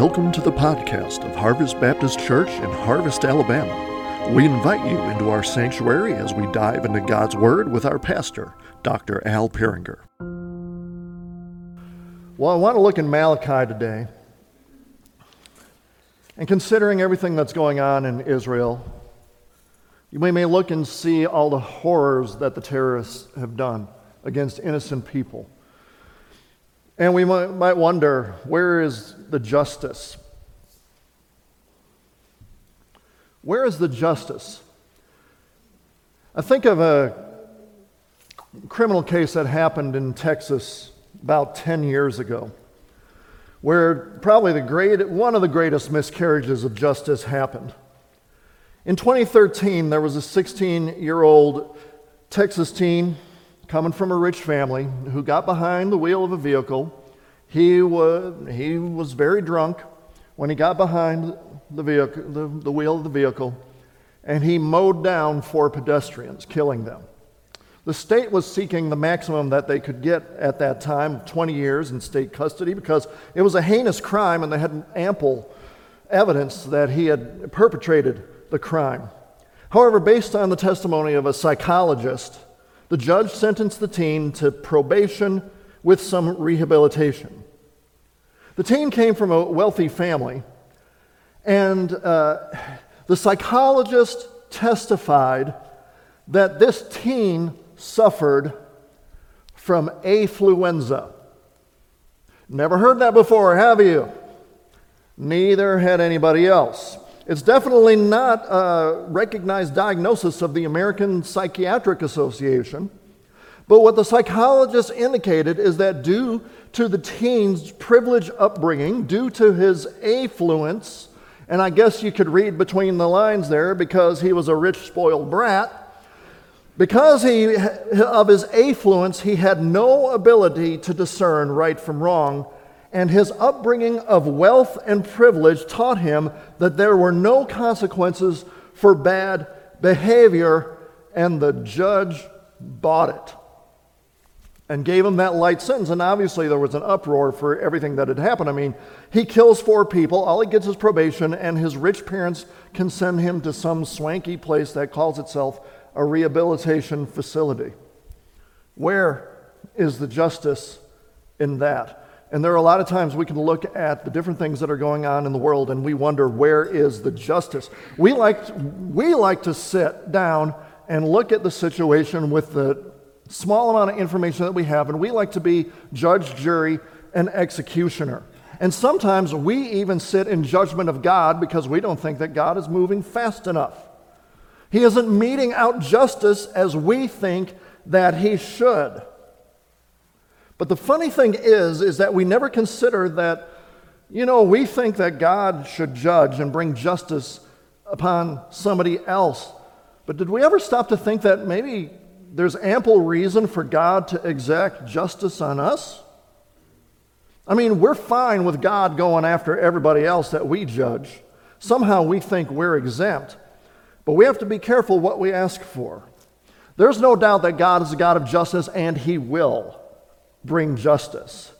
Welcome to the podcast of Harvest Baptist Church in Harvest, Alabama. We invite you into our sanctuary as we dive into God's Word with our pastor, Dr. Al Peringer. Well, I want to look in Malachi today. And considering everything that's going on in Israel, you may look and see all the horrors that the terrorists have done against innocent people. And we might wonder where is the justice? Where is the justice? I think of a criminal case that happened in Texas about 10 years ago, where probably the great, one of the greatest miscarriages of justice happened. In 2013, there was a 16 year old Texas teen coming from a rich family who got behind the wheel of a vehicle. He was, he was very drunk when he got behind the, vehicle, the, the wheel of the vehicle, and he mowed down four pedestrians, killing them. The state was seeking the maximum that they could get at that time 20 years in state custody because it was a heinous crime and they had ample evidence that he had perpetrated the crime. However, based on the testimony of a psychologist, the judge sentenced the teen to probation with some rehabilitation. The teen came from a wealthy family, and uh, the psychologist testified that this teen suffered from affluenza. Never heard that before, have you? Neither had anybody else. It's definitely not a recognized diagnosis of the American Psychiatric Association. But what the psychologist indicated is that due to the teen's privileged upbringing, due to his affluence, and I guess you could read between the lines there because he was a rich, spoiled brat, because he, of his affluence, he had no ability to discern right from wrong and his upbringing of wealth and privilege taught him that there were no consequences for bad behavior, and the judge bought it and gave him that light sentence. And obviously, there was an uproar for everything that had happened. I mean, he kills four people, all he gets is probation, and his rich parents can send him to some swanky place that calls itself a rehabilitation facility. Where is the justice in that? And there are a lot of times we can look at the different things that are going on in the world and we wonder where is the justice. We like, we like to sit down and look at the situation with the small amount of information that we have, and we like to be judge, jury, and executioner. And sometimes we even sit in judgment of God because we don't think that God is moving fast enough. He isn't meting out justice as we think that He should. But the funny thing is, is that we never consider that, you know, we think that God should judge and bring justice upon somebody else. But did we ever stop to think that maybe there's ample reason for God to exact justice on us? I mean, we're fine with God going after everybody else that we judge. Somehow we think we're exempt. But we have to be careful what we ask for. There's no doubt that God is a God of justice, and He will bring justice.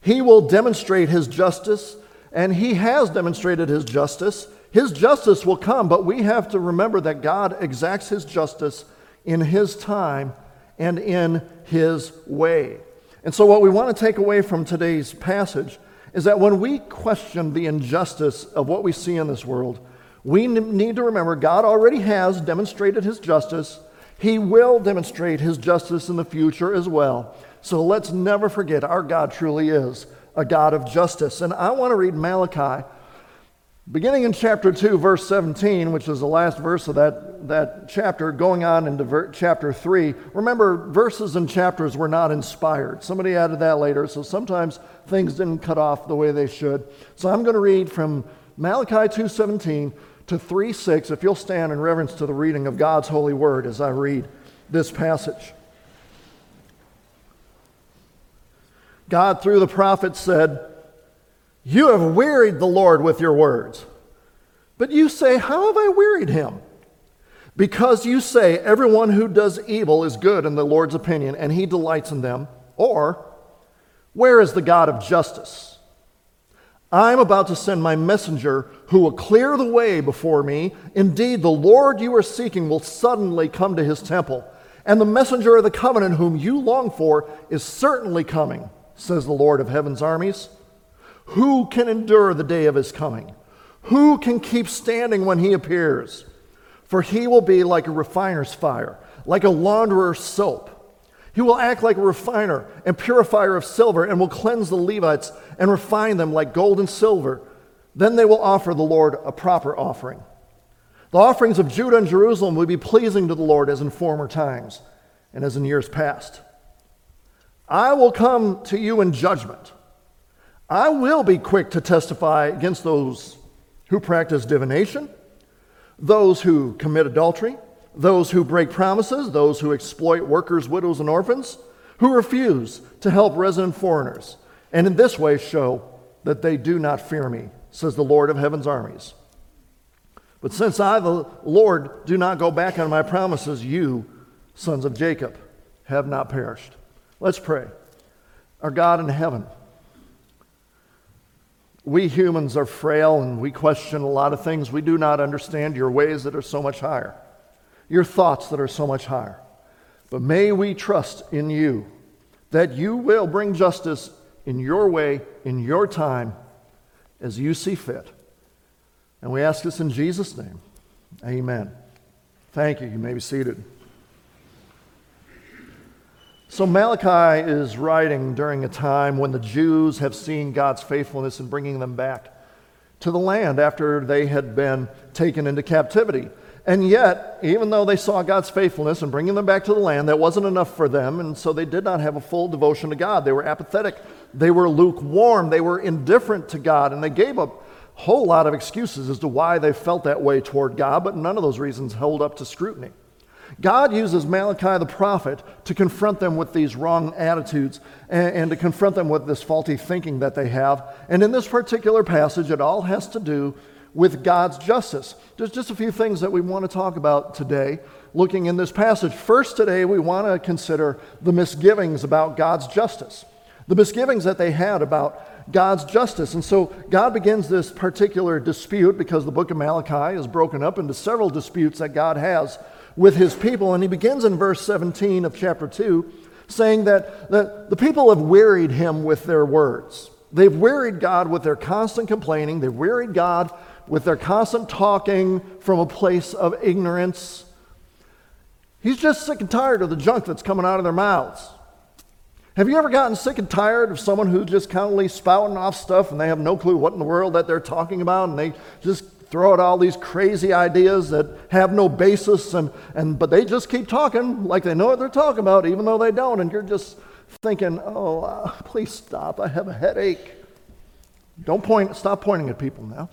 He will demonstrate his justice, and he has demonstrated his justice. His justice will come, but we have to remember that God exacts his justice in his time and in his way. And so, what we want to take away from today's passage is that when we question the injustice of what we see in this world, we need to remember God already has demonstrated his justice. He will demonstrate his justice in the future as well. So let's never forget our God truly is a God of justice. And I want to read Malachi, beginning in chapter 2, verse 17, which is the last verse of that, that chapter, going on into ver- chapter 3. Remember, verses and chapters were not inspired. Somebody added that later, so sometimes things didn't cut off the way they should. So I'm going to read from Malachi 2:17 to 3:6 if you'll stand in reverence to the reading of God's holy word as I read this passage. God, through the prophet, said, You have wearied the Lord with your words. But you say, How have I wearied him? Because you say, Everyone who does evil is good in the Lord's opinion, and he delights in them. Or, Where is the God of justice? I'm about to send my messenger who will clear the way before me. Indeed, the Lord you are seeking will suddenly come to his temple, and the messenger of the covenant whom you long for is certainly coming, says the Lord of heaven's armies. Who can endure the day of his coming? Who can keep standing when he appears? For he will be like a refiner's fire, like a launderer's soap. He will act like a refiner and purifier of silver, and will cleanse the Levites and refine them like gold and silver. Then they will offer the Lord a proper offering. The offerings of Judah and Jerusalem will be pleasing to the Lord as in former times and as in years past. I will come to you in judgment. I will be quick to testify against those who practice divination, those who commit adultery, those who break promises, those who exploit workers, widows, and orphans, who refuse to help resident foreigners, and in this way show that they do not fear me, says the Lord of heaven's armies. But since I, the Lord, do not go back on my promises, you, sons of Jacob, have not perished. Let's pray. Our God in heaven, we humans are frail and we question a lot of things. We do not understand your ways that are so much higher, your thoughts that are so much higher. But may we trust in you that you will bring justice in your way, in your time, as you see fit. And we ask this in Jesus' name. Amen. Thank you. You may be seated. So, Malachi is writing during a time when the Jews have seen God's faithfulness in bringing them back to the land after they had been taken into captivity. And yet, even though they saw God's faithfulness in bringing them back to the land, that wasn't enough for them, and so they did not have a full devotion to God. They were apathetic, they were lukewarm, they were indifferent to God, and they gave a whole lot of excuses as to why they felt that way toward God, but none of those reasons held up to scrutiny. God uses Malachi the prophet to confront them with these wrong attitudes and, and, to confront them with this faulty thinking that they have. And in this particular passage, it all has to do with God's justice. There's just a few things that we want to talk about today, looking in this passage. First, today, we want to consider the misgivings about God's justice, the misgivings that they had about God's justice. And so God begins this particular dispute because the book of Malachi is broken up into several disputes that God has with his people. And he begins in verse 17 of chapter 2 saying that, that the people have wearied him with their words. They've wearied God with their constant complaining. They've wearied God with their constant talking from a place of ignorance. He's just sick and tired of the junk that's coming out of their mouths. Have you ever gotten sick and tired of someone who's just constantly spouting off stuff and they have no clue what in the world that they're talking about and they just throw out all these crazy ideas that have no basis, and, and, but they just keep talking like they know what they're talking about, even though they don't. And you're just thinking, oh, uh, please stop. I have a headache. Don't point, stop pointing at people now.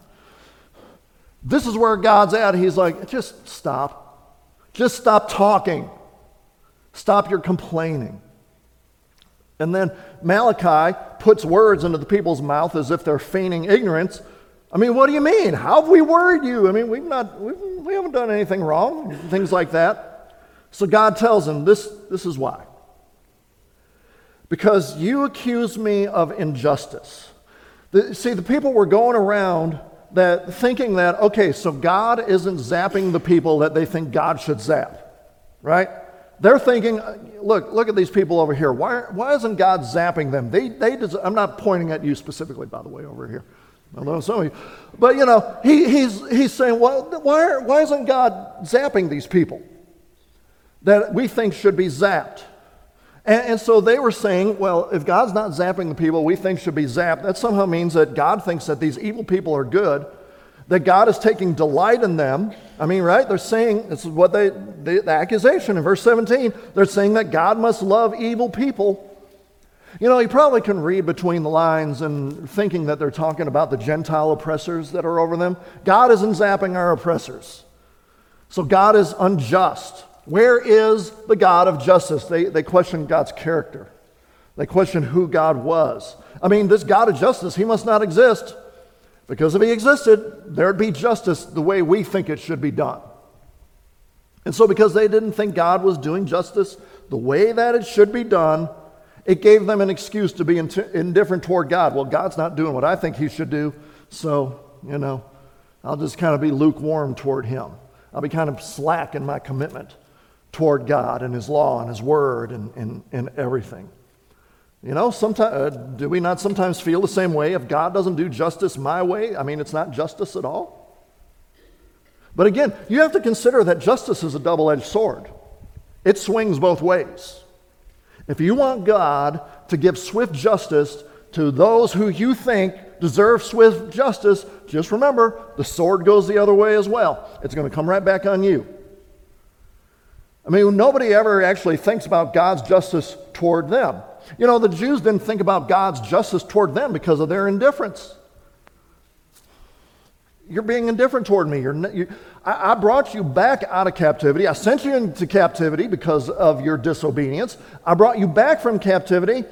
This is where God's at. He's like, just stop. Just stop talking. Stop your complaining. And then Malachi puts words into the people's mouth as if they're feigning ignorance I mean, what do you mean? How have we worried you? I mean, we've not, we've, we haven't done anything wrong, things like that. So God tells him, this, this is why. Because you accuse me of injustice. The, see, the people were going around that thinking that, okay, so God isn't zapping the people that they think God should zap, right? They're thinking, look, look at these people over here. Why, why isn't God zapping them? They, they des- I'm not pointing at you specifically, by the way, over here. Although some of you, but you know, he, he's, he's saying, well, why, why isn't God zapping these people that we think should be zapped? And, and, so they were saying, well, if God's not zapping the people we think should be zapped, that somehow means that God thinks that these evil people are good, that God is taking delight in them. I mean, right? They're saying, this is what they, the, the accusation in verse 17, they're saying that God must love evil people you know, you probably can read between the lines and thinking that they're talking about the Gentile oppressors that are over them. God isn't zapping our oppressors. So God is unjust. Where is the God of justice? They, they question God's character. They question who God was. I mean, this God of justice, he must not exist. Because if he existed, there'd be justice the way we think it should be done. And so, because they didn't think God was doing justice the way that it should be done, It gave them an excuse to be indifferent toward God. Well, God's not doing what I think He should do, so, you know, I'll just kind of be lukewarm toward Him. I'll be kind of slack in my commitment toward God and His law and His word and, and, and everything. You know, sometimes, uh, do we not sometimes feel the same way if God doesn't do justice my way? I mean, it's not justice at all. But again, you have to consider that justice is a double edged sword, it swings both ways. If you want God to give swift justice to those who you think deserve swift justice, just remember the sword goes the other way as well. It's going to come right back on you. I mean, nobody ever actually thinks about God's justice toward them. You know, the Jews didn't think about God's justice toward them because of their indifference. You're being indifferent toward me. You're, you, I, I brought you back out of captivity. I sent you into captivity because of your disobedience. I brought you back from captivity.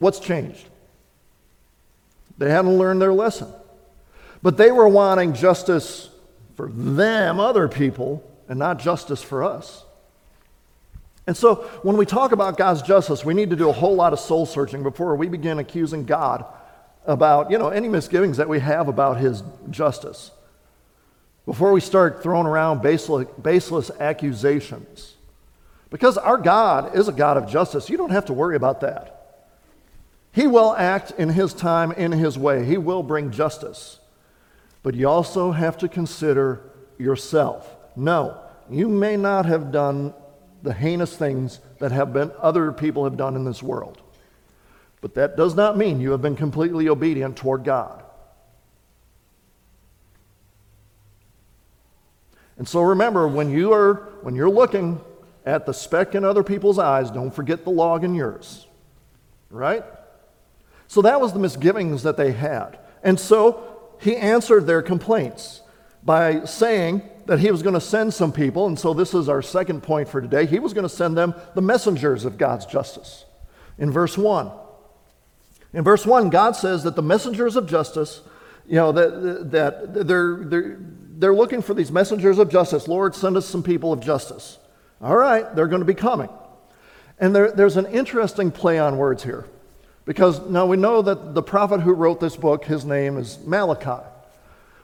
What's changed? They hadn't learned their lesson. But they were wanting justice for them, other people, and not justice for us. And so when we talk about God's justice, we need to do a whole lot of soul searching before we begin accusing God about, you know, any misgivings that we have about his justice. Before we start throwing around baseless, baseless accusations. Because our God is a God of justice. You don't have to worry about that. He will act in his time, in his way. He will bring justice. But you also have to consider yourself. No, you may not have done the heinous things that have been other people have done in this world. But that does not mean you have been completely obedient toward God. And so remember, when you are when you're looking at the speck in other people's eyes, don't forget the log in yours. Right? So that was the misgivings that they had. And so he answered their complaints by saying that he was going to send some people, and so this is our second point for today. He was going to send them the messengers of God's justice. In verse 1. In verse 1, God says that the messengers of justice, you know, that, that they're, they're, they're looking for these messengers of justice. Lord, send us some people of justice. All right, they're going to be coming. And there, there's an interesting play on words here. Because now we know that the prophet who wrote this book, his name is Malachi.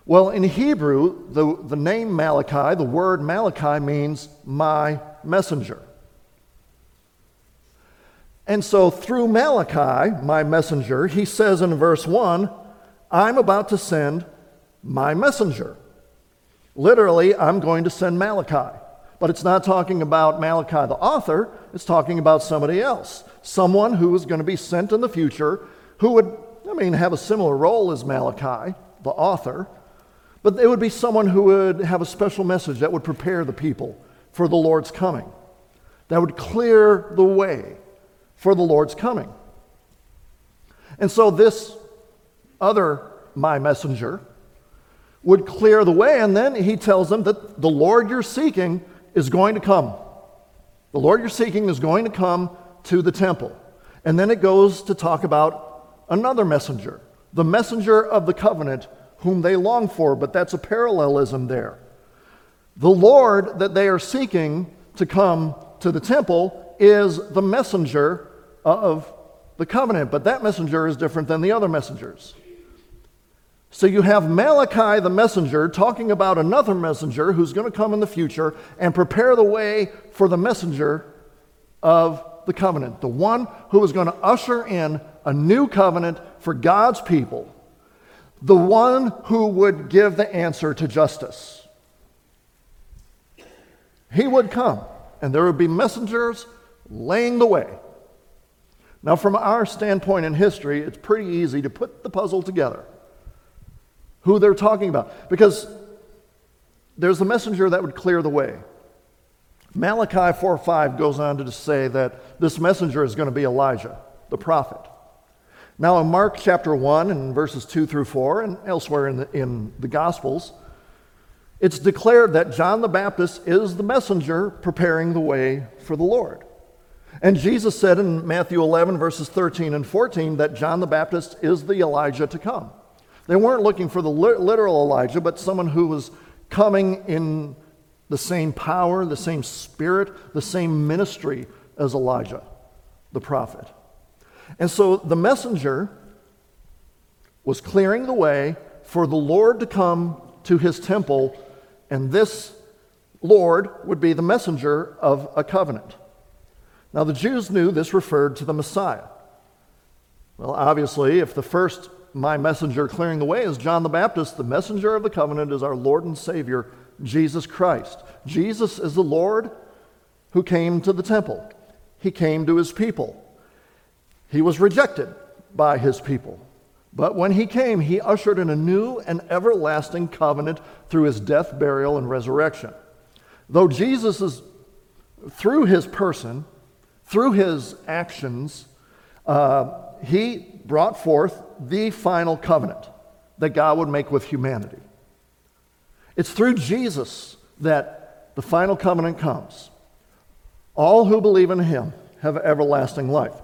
Well, in Hebrew, the, the name Malachi, the word Malachi means my messenger. And so through Malachi, my messenger, he says in verse 1, I'm about to send my messenger. Literally, I'm going to send Malachi. But it's not talking about Malachi the author, it's talking about somebody else. Someone who is going to be sent in the future who would, I mean, have a similar role as Malachi, the author, but it would be someone who would have a special message that would prepare the people for the Lord's coming, that would clear the way for the Lord's coming. And so this other, my messenger, would clear the way, and then he tells them that the Lord you're seeking is going to come. The Lord you're seeking is going to come to the temple. And then it goes to talk about another messenger, the messenger of the covenant whom they long for, but that's a parallelism there. The Lord that they are seeking to come to the temple is the messenger of the covenant, but that messenger is different than the other messengers. So you have Malachi the messenger talking about another messenger who's going to come in the future and prepare the way for the messenger of the covenant, the one who is going to usher in a new covenant for God's people the one who would give the answer to justice. He would come, and there would be messengers laying the way. Now, from our standpoint in history, it's pretty easy to put the puzzle together. Who they're talking about. Because there's a messenger that would clear the way. Malachi 4 5 goes on to say that this messenger is going to be Elijah, the prophet. Now, in Mark chapter 1 and verses 2 through 4, and elsewhere in the, in the Gospels, it's declared that John the Baptist is the messenger preparing the way for the Lord. And Jesus said in Matthew 11, verses 13 and 14, that John the Baptist is the Elijah to come. They weren't looking for the literal Elijah, but someone who was coming in the same power, the same spirit, the same ministry as Elijah. the prophet. And so the messenger was clearing the way for the Lord to come to his temple, and this Lord would be the messenger of a covenant. Now, the Jews knew this referred to the Messiah. Well, obviously, if the first my messenger clearing the way is John the Baptist, the messenger of the covenant is our Lord and Savior, Jesus Christ. Jesus is the Lord who came to the temple, he came to his people. He was rejected by his people. But when he came, he ushered in a new and everlasting covenant through his death, burial, and resurrection. Though Jesus is, through his person, through his actions, uh, he brought forth the final covenant that God would make with humanity. It's through Jesus that the final covenant comes. All who believe in him have everlasting life.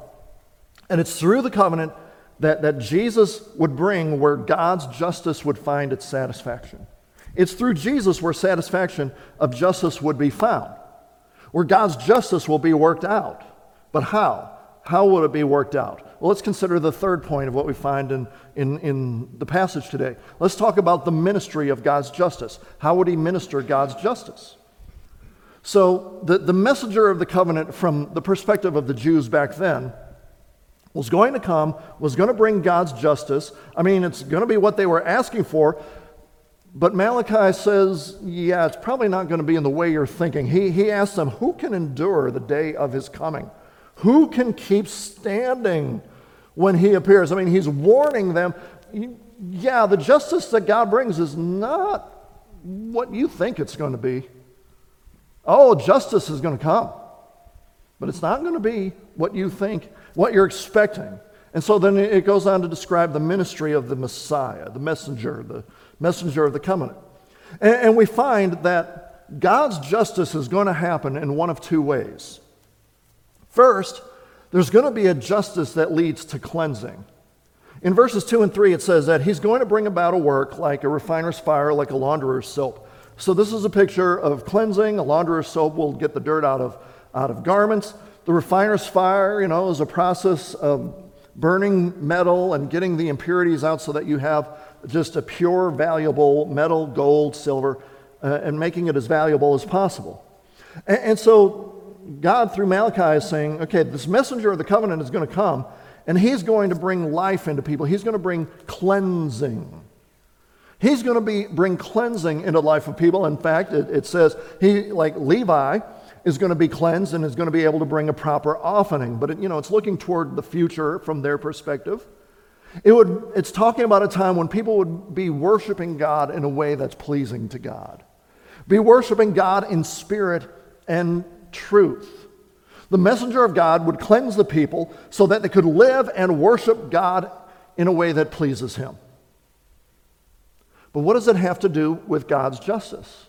And it's through the covenant that, that Jesus would bring where God's justice would find its satisfaction. It's through Jesus where satisfaction of justice would be found, where God's justice will be worked out. But how? How would it be worked out? Well, let's consider the third point of what we find in, in, in the passage today. Let's talk about the ministry of God's justice. How would he minister God's justice? So, the, the messenger of the covenant, from the perspective of the Jews back then, was going to come, was going to bring God's justice. I mean, it's going to be what they were asking for. But Malachi says, yeah, it's probably not going to be in the way you're thinking. He, he asks them, who can endure the day of his coming? Who can keep standing when he appears? I mean, he's warning them, yeah, the justice that God brings is not what you think it's going to be. Oh, justice is going to come, but it's not going to be what you think what you're expecting. And so then it goes on to describe the ministry of the Messiah, the messenger, the messenger of the covenant. And, and we find that God's justice is going to happen in one of two ways. First, there's going to be a justice that leads to cleansing. In verses 2 and 3, it says that he's going to bring about a work like a refiner's fire, like a launderer's soap. So, this is a picture of cleansing. A launderer's soap will get the dirt out of, out of garments. The refiner's fire, you know, is a process of burning metal and getting the impurities out so that you have just a pure, valuable metal, gold, silver, uh, and making it as valuable as possible. And, and so God, through Malachi, is saying, okay, this messenger of the covenant is going to come, and he's going to bring life into people. He's going to bring cleansing. He's going to be, bring cleansing into the life of people. In fact, it, it says, he, like Levi, is going to be cleansed and is going to be able to bring a proper offering. But, it, you know, it's looking toward the future from their perspective. It would, it's talking about a time when people would be worshiping God in a way that's pleasing to God, be worshiping God in spirit and truth. The messenger of God would cleanse the people so that they could live and worship God in a way that pleases Him. But what does it have to do with God's justice?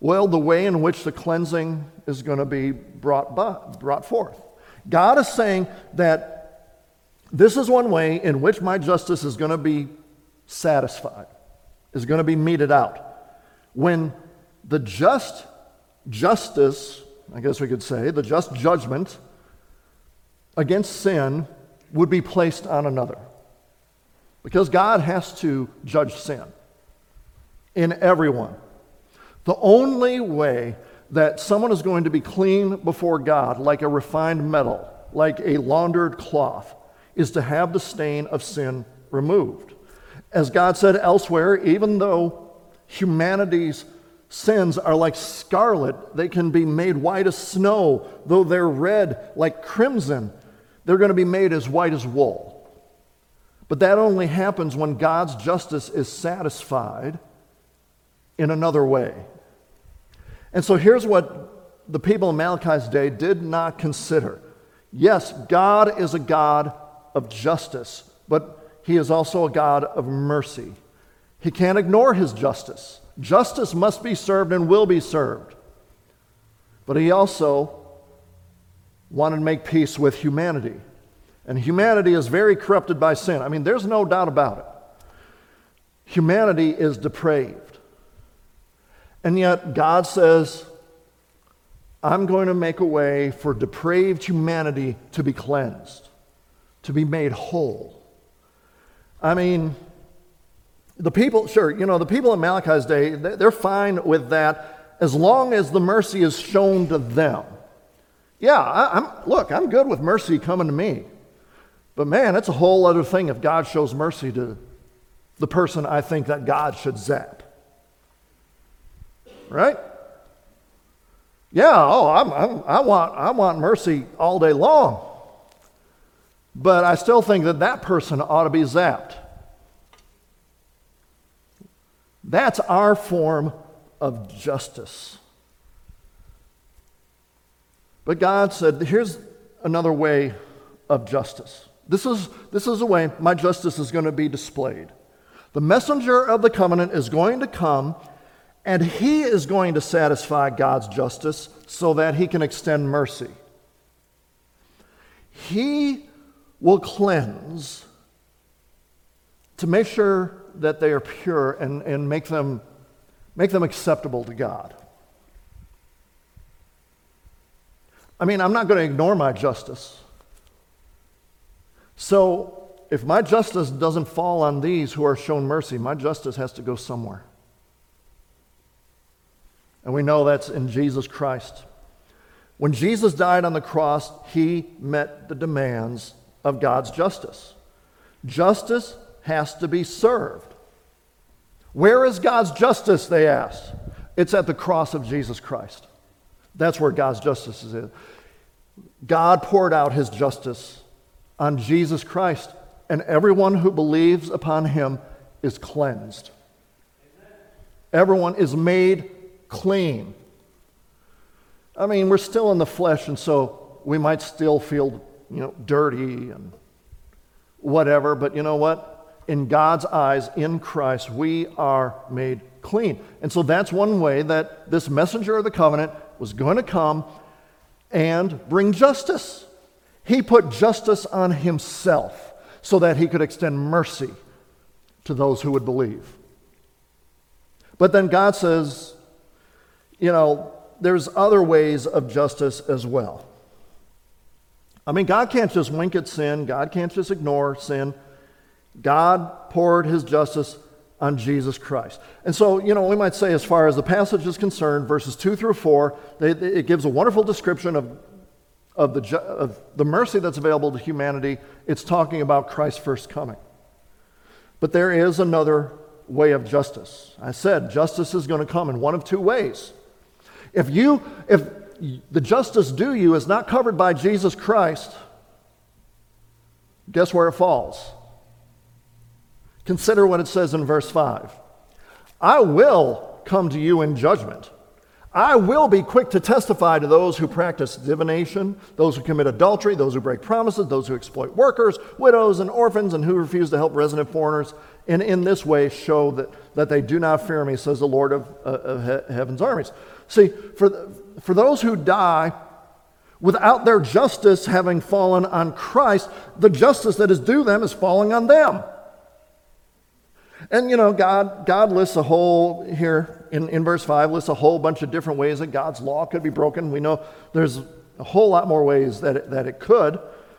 Well, the way in which the cleansing is going to be brought, by, brought forth. God is saying that this is one way in which my justice is going to be satisfied, is going to be meted out. When the just justice, I guess we could say, the just judgment against sin would be placed on another. Because God has to judge sin in everyone. The only way that someone is going to be clean before God, like a refined metal, like a laundered cloth, is to have the stain of sin removed. As God said elsewhere, even though humanity's sins are like scarlet, they can be made white as snow, though they're red like crimson, they're going to be made as white as wool. But that only happens when God's justice is satisfied in another way. And so here's what the people in Malachi's day did not consider. Yes, God is a God of justice, but he is also a God of mercy. He can't ignore his justice. Justice must be served and will be served. But he also wanted to make peace with humanity. And humanity is very corrupted by sin. I mean, there's no doubt about it. Humanity is depraved. And yet, God says, I'm going to make a way for depraved humanity to be cleansed, to be made whole. I mean, the people, sure, you know, the people in Malachi's day, they're fine with that as long as the mercy is shown to them. Yeah, I, am look, I'm good with mercy coming to me. But man, it's a whole other thing if God shows mercy to the person I think that God should zap. Right? Yeah, oh, I'm, I'm, i want, I want mercy all day long. But I still think that that person ought to be zapped. That's our form of justice. But God said, here's another way of justice. This is, this is a way my justice is going to be displayed. The messenger of the covenant is going to come, and he is going to satisfy God's justice so that he can extend mercy. He will cleanse to make sure that they are pure and, and make, them, make them acceptable to God. I mean, I'm not going to ignore my justice. So, if my justice doesn't fall on these who are shown mercy, my justice has to go somewhere. And we know that's in Jesus Christ. When Jesus died on the cross, he met the demands of God's justice. Justice has to be served. Where is God's justice? They asked. It's at the cross of Jesus Christ. That's where God's justice is. God poured out his justice on Jesus Christ, and everyone who believes upon him is cleansed. Everyone is made clean. I mean, we're still in the flesh, and so we might still feel, you know, dirty and whatever, but you know what? In God's eyes, in Christ, we are made clean. And so that's one way that this messenger of the covenant was going to come and bring justice. He put justice on himself so that he could extend mercy to those who would believe. But then God says, you know, there's other ways of justice as well. I mean, God can't just wink at sin, God can't just ignore sin. God poured his justice on Jesus Christ. And so, you know, we might say, as far as the passage is concerned, verses 2 through 4, they, it gives a wonderful description of, of, the, of the mercy that's available to humanity. It's talking about Christ's first coming. But there is another way of justice. I said justice is going to come in one of two ways. If you, if the justice due you is not covered by Jesus Christ, guess where it falls? Consider what it says in verse 5 I will come to you in judgment. I will be quick to testify to those who practice divination, those who commit adultery, those who break promises, those who exploit workers, widows, and orphans, and who refuse to help resident foreigners, and in this way show that, that they do not fear me, says the Lord of, uh, of heaven's armies. See, for, the, for those who die without their justice having fallen on Christ, the justice that is due them is falling on them. And you know, God, God lists a whole, here in, in verse 5, lists a whole bunch of different ways that God's law could be broken. We know there's a whole lot more ways that it, that it could.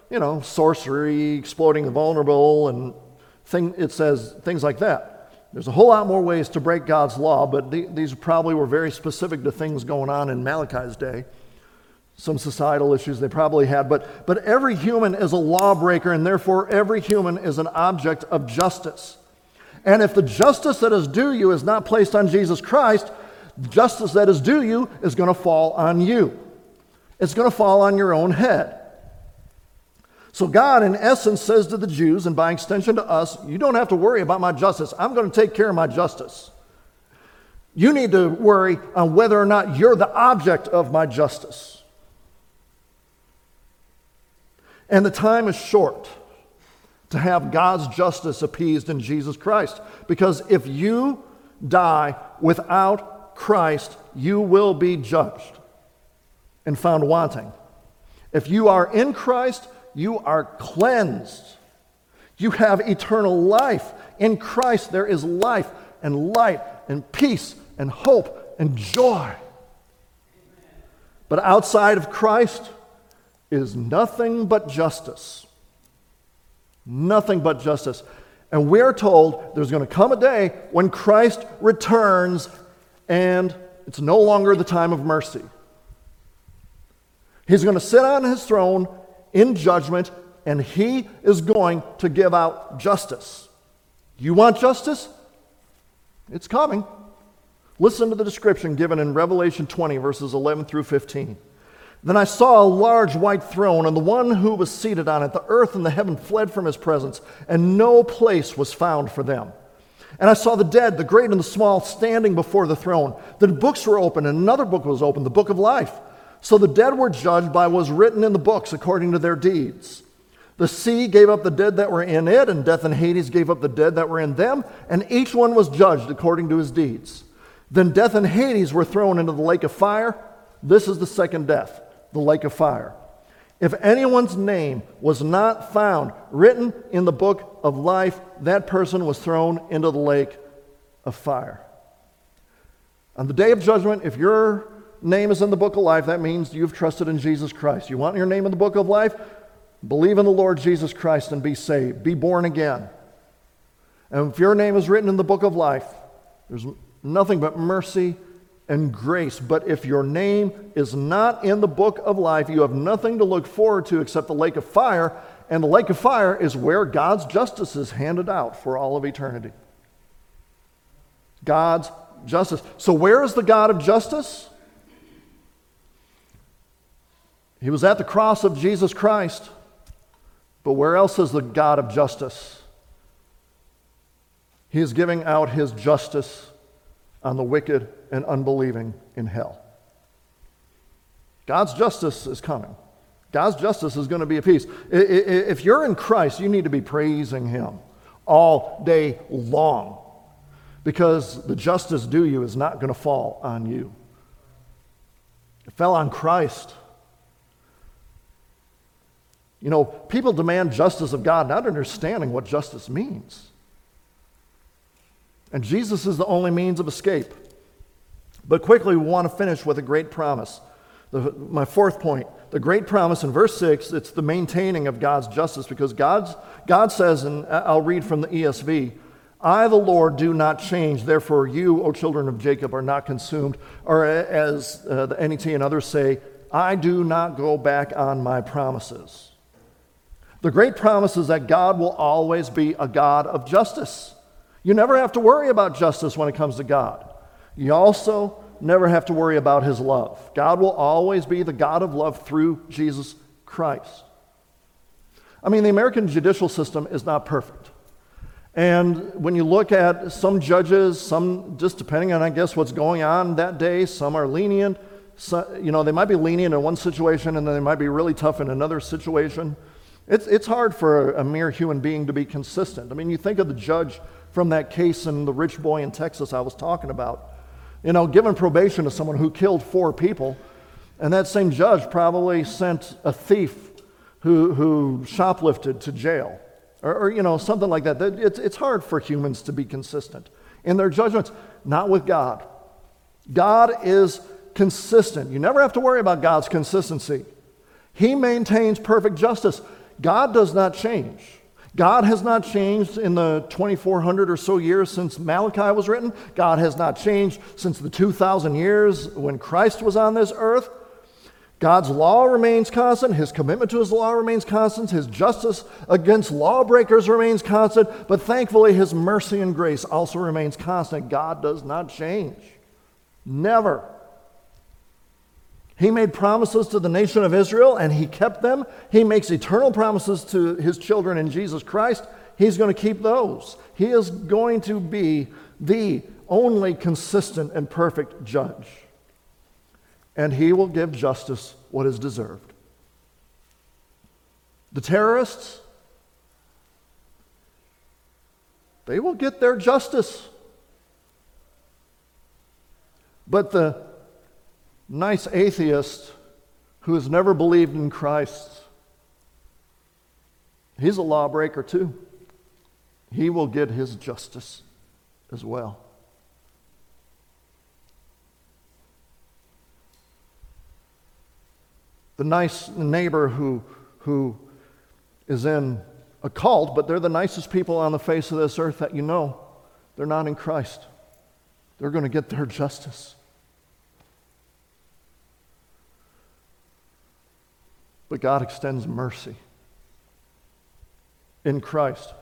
You know, sorcery, exploiting the vulnerable, and thing, it says things like that. There's a whole lot more ways to break God's law, but the, these probably were very specific to things going on in Malachi's day. Some societal issues they probably had, but, but every human is a lawbreaker, and therefore every human is an object of justice. And if the justice that is due you is not placed on Jesus Christ, justice that is due you is going to fall on you. It's going to fall on your own head. So, God, in essence, says to the Jews, and by extension to us, you don't have to worry about my justice. I'm going to take care of my justice. You need to worry on whether or not you're the object of my justice. And the time is short to have God's justice appeased in Jesus Christ. Because if you die without Christ, you will be judged and found wanting. If you are in Christ, you are cleansed. You have eternal life. In Christ, there is life and light and peace and hope and joy. But outside of Christ is nothing but justice. Nothing but justice. And we're told there's going to come a day when Christ returns and it's no longer the time of mercy. He's going to sit on his throne in judgment and he is going to give out justice. You want justice? It's coming. Listen to the description given in Revelation 20, verses 11 through 15. Then I saw a large white throne, and the one who was seated on it. The earth and the heaven fled from his presence, and no place was found for them. And I saw the dead, the great and the small, standing before the throne. The books were open, and another book was opened, the book of life. So the dead were judged by what was written in the books according to their deeds. The sea gave up the dead that were in it, and death and Hades gave up the dead that were in them, and each one was judged according to his deeds. Then death and Hades were thrown into the lake of fire. This is the second death, the lake of fire. If anyone's name was not found written in the book of life, that person was thrown into the lake of fire. On the day of judgment, if your name is in the book of life, that means you've trusted in Jesus Christ. You want your name in the book of life? Believe in the Lord Jesus Christ and be saved. Be born again. And if your name is written in the book of life, there's nothing but mercy and grace. But if your name is not in the book of life, you have nothing to look forward to except the lake of fire. And the lake of fire is where God's justice is handed out for all of eternity. God's justice. So, where is the God of justice? He was at the cross of Jesus Christ. But where else is the God of justice? He is giving out his justice on the wicked and unbelieving in hell. God's justice is coming. God's justice is going to be a peace. If you're in Christ, you need to be praising Him all day long because the justice due you is not going to fall on you. It fell on Christ. You know, people demand justice of God not understanding what justice means. And Jesus is the only means of escape. But quickly, we want to finish with a great promise. The, my fourth point the great promise in verse 6 it's the maintaining of God's justice because God's, God says, and I'll read from the ESV I, the Lord, do not change. Therefore, you, O children of Jacob, are not consumed. Or as uh, the NET and others say, I do not go back on my promises. The great promise is that God will always be a God of justice. You never have to worry about justice when it comes to God. You also never have to worry about his love. God will always be the God of love through Jesus Christ. I mean, the American judicial system is not perfect. And when you look at some judges, some just depending on, I guess, what's going on that day, some are lenient. So, you know, they might be lenient in one situation and then they might be really tough in another situation. It's, it's hard for a, a mere human being to be consistent. I mean, you think of the judge from that case in the rich boy in Texas I was talking about. You know, giving probation to someone who killed four people, and that same judge probably sent a thief who, who shoplifted to jail, or, or you know, something like that. It's, it's hard for humans to be consistent in their judgments, not with God. God is consistent. You never have to worry about God's consistency. He maintains perfect justice. God does not change. God has not changed in the 2,400 or so years since Malachi was written. God has not changed since the 2,000 years when Christ was on this earth. God's law remains constant. His commitment to his law remains constant. His justice against lawbreakers remains constant. But thankfully, his mercy and grace also remains constant. God does not change. Never. He made promises to the nation of Israel and he kept them. He makes eternal promises to his children in Jesus Christ. He's going to keep those. He is going to be the only consistent and perfect judge. And he will give justice what is deserved. The terrorists, they will get their justice. But the nice atheist who has never believed in Christ, he's a lawbreaker too. He will get his justice as well. the nice neighbor who, who is in a cult, but they're the nicest people on the face of this earth that you know. They're not in Christ. They're going to get their justice. But God extends mercy in Christ.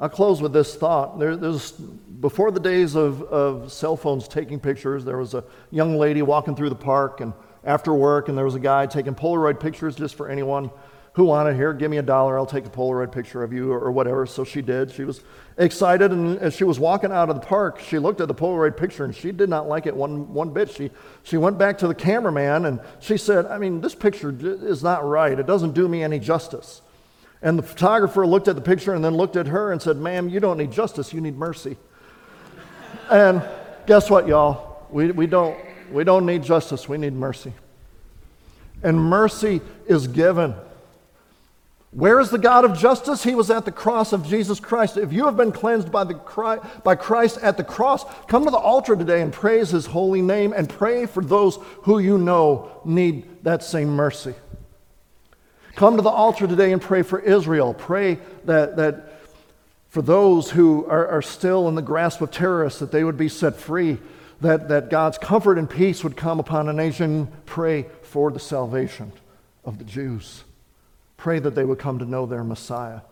I'll close with this thought. There, there's, before the days of, of cell phones taking pictures, there was a young lady walking through the park and after work, and there was a guy taking Polaroid pictures just for anyone who wanted here. Give me a dollar, I'll take a Polaroid picture of you or, whatever. So she did. She was excited, and as she was walking out of the park, she looked at the Polaroid picture and she did not like it one, one bit. She, she went back to the cameraman and she said, I mean, this picture is not right. It doesn't do me any justice. And the photographer looked at the picture and then looked at her and said, Ma'am, you don't need justice, you need mercy. and guess what, y'all? We, we, don't, we don't need justice, we need mercy. And mercy is given. Where is the God of justice? He was at the cross of Jesus Christ. If you have been cleansed by, the, by Christ at the cross, come to the altar today and praise his holy name and pray for those who you know need that same mercy. Come to the altar today and pray for Israel. Pray that, that for those who are, are still in the grasp of terrorists, that they would be set free, that, that God's comfort and peace would come upon a nation. Pray for the salvation of the Jews. Pray that they would come to know their Messiah.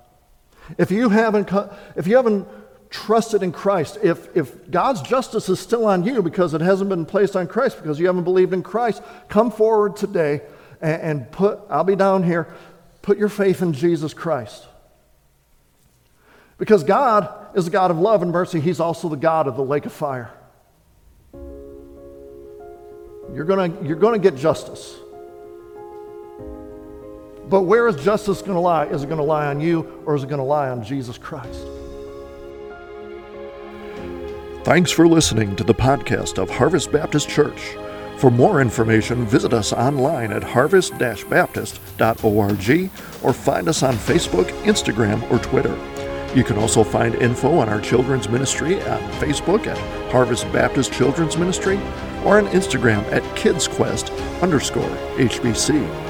If you haven't, if you haven't trusted in Christ, if, if God's justice is still on you because it hasn't been placed on Christ, because you haven't believed in Christ, come forward today and, and put, I'll be down here, put your faith in Jesus Christ. Because God is a God of love and mercy, He's also the God of the lake of fire. You're going you're going to get justice. But where is justice going to lie? Is it going to lie on you or is it going to lie on Jesus Christ? Thanks for listening to the podcast of Harvest Baptist Church. For more information, visit us online at harvest baptist.org or find us on Facebook, Instagram, or Twitter. You can also find info on our children's ministry on Facebook at Harvest Baptist Children's Ministry or on Instagram at KidsQuest underscore HBC.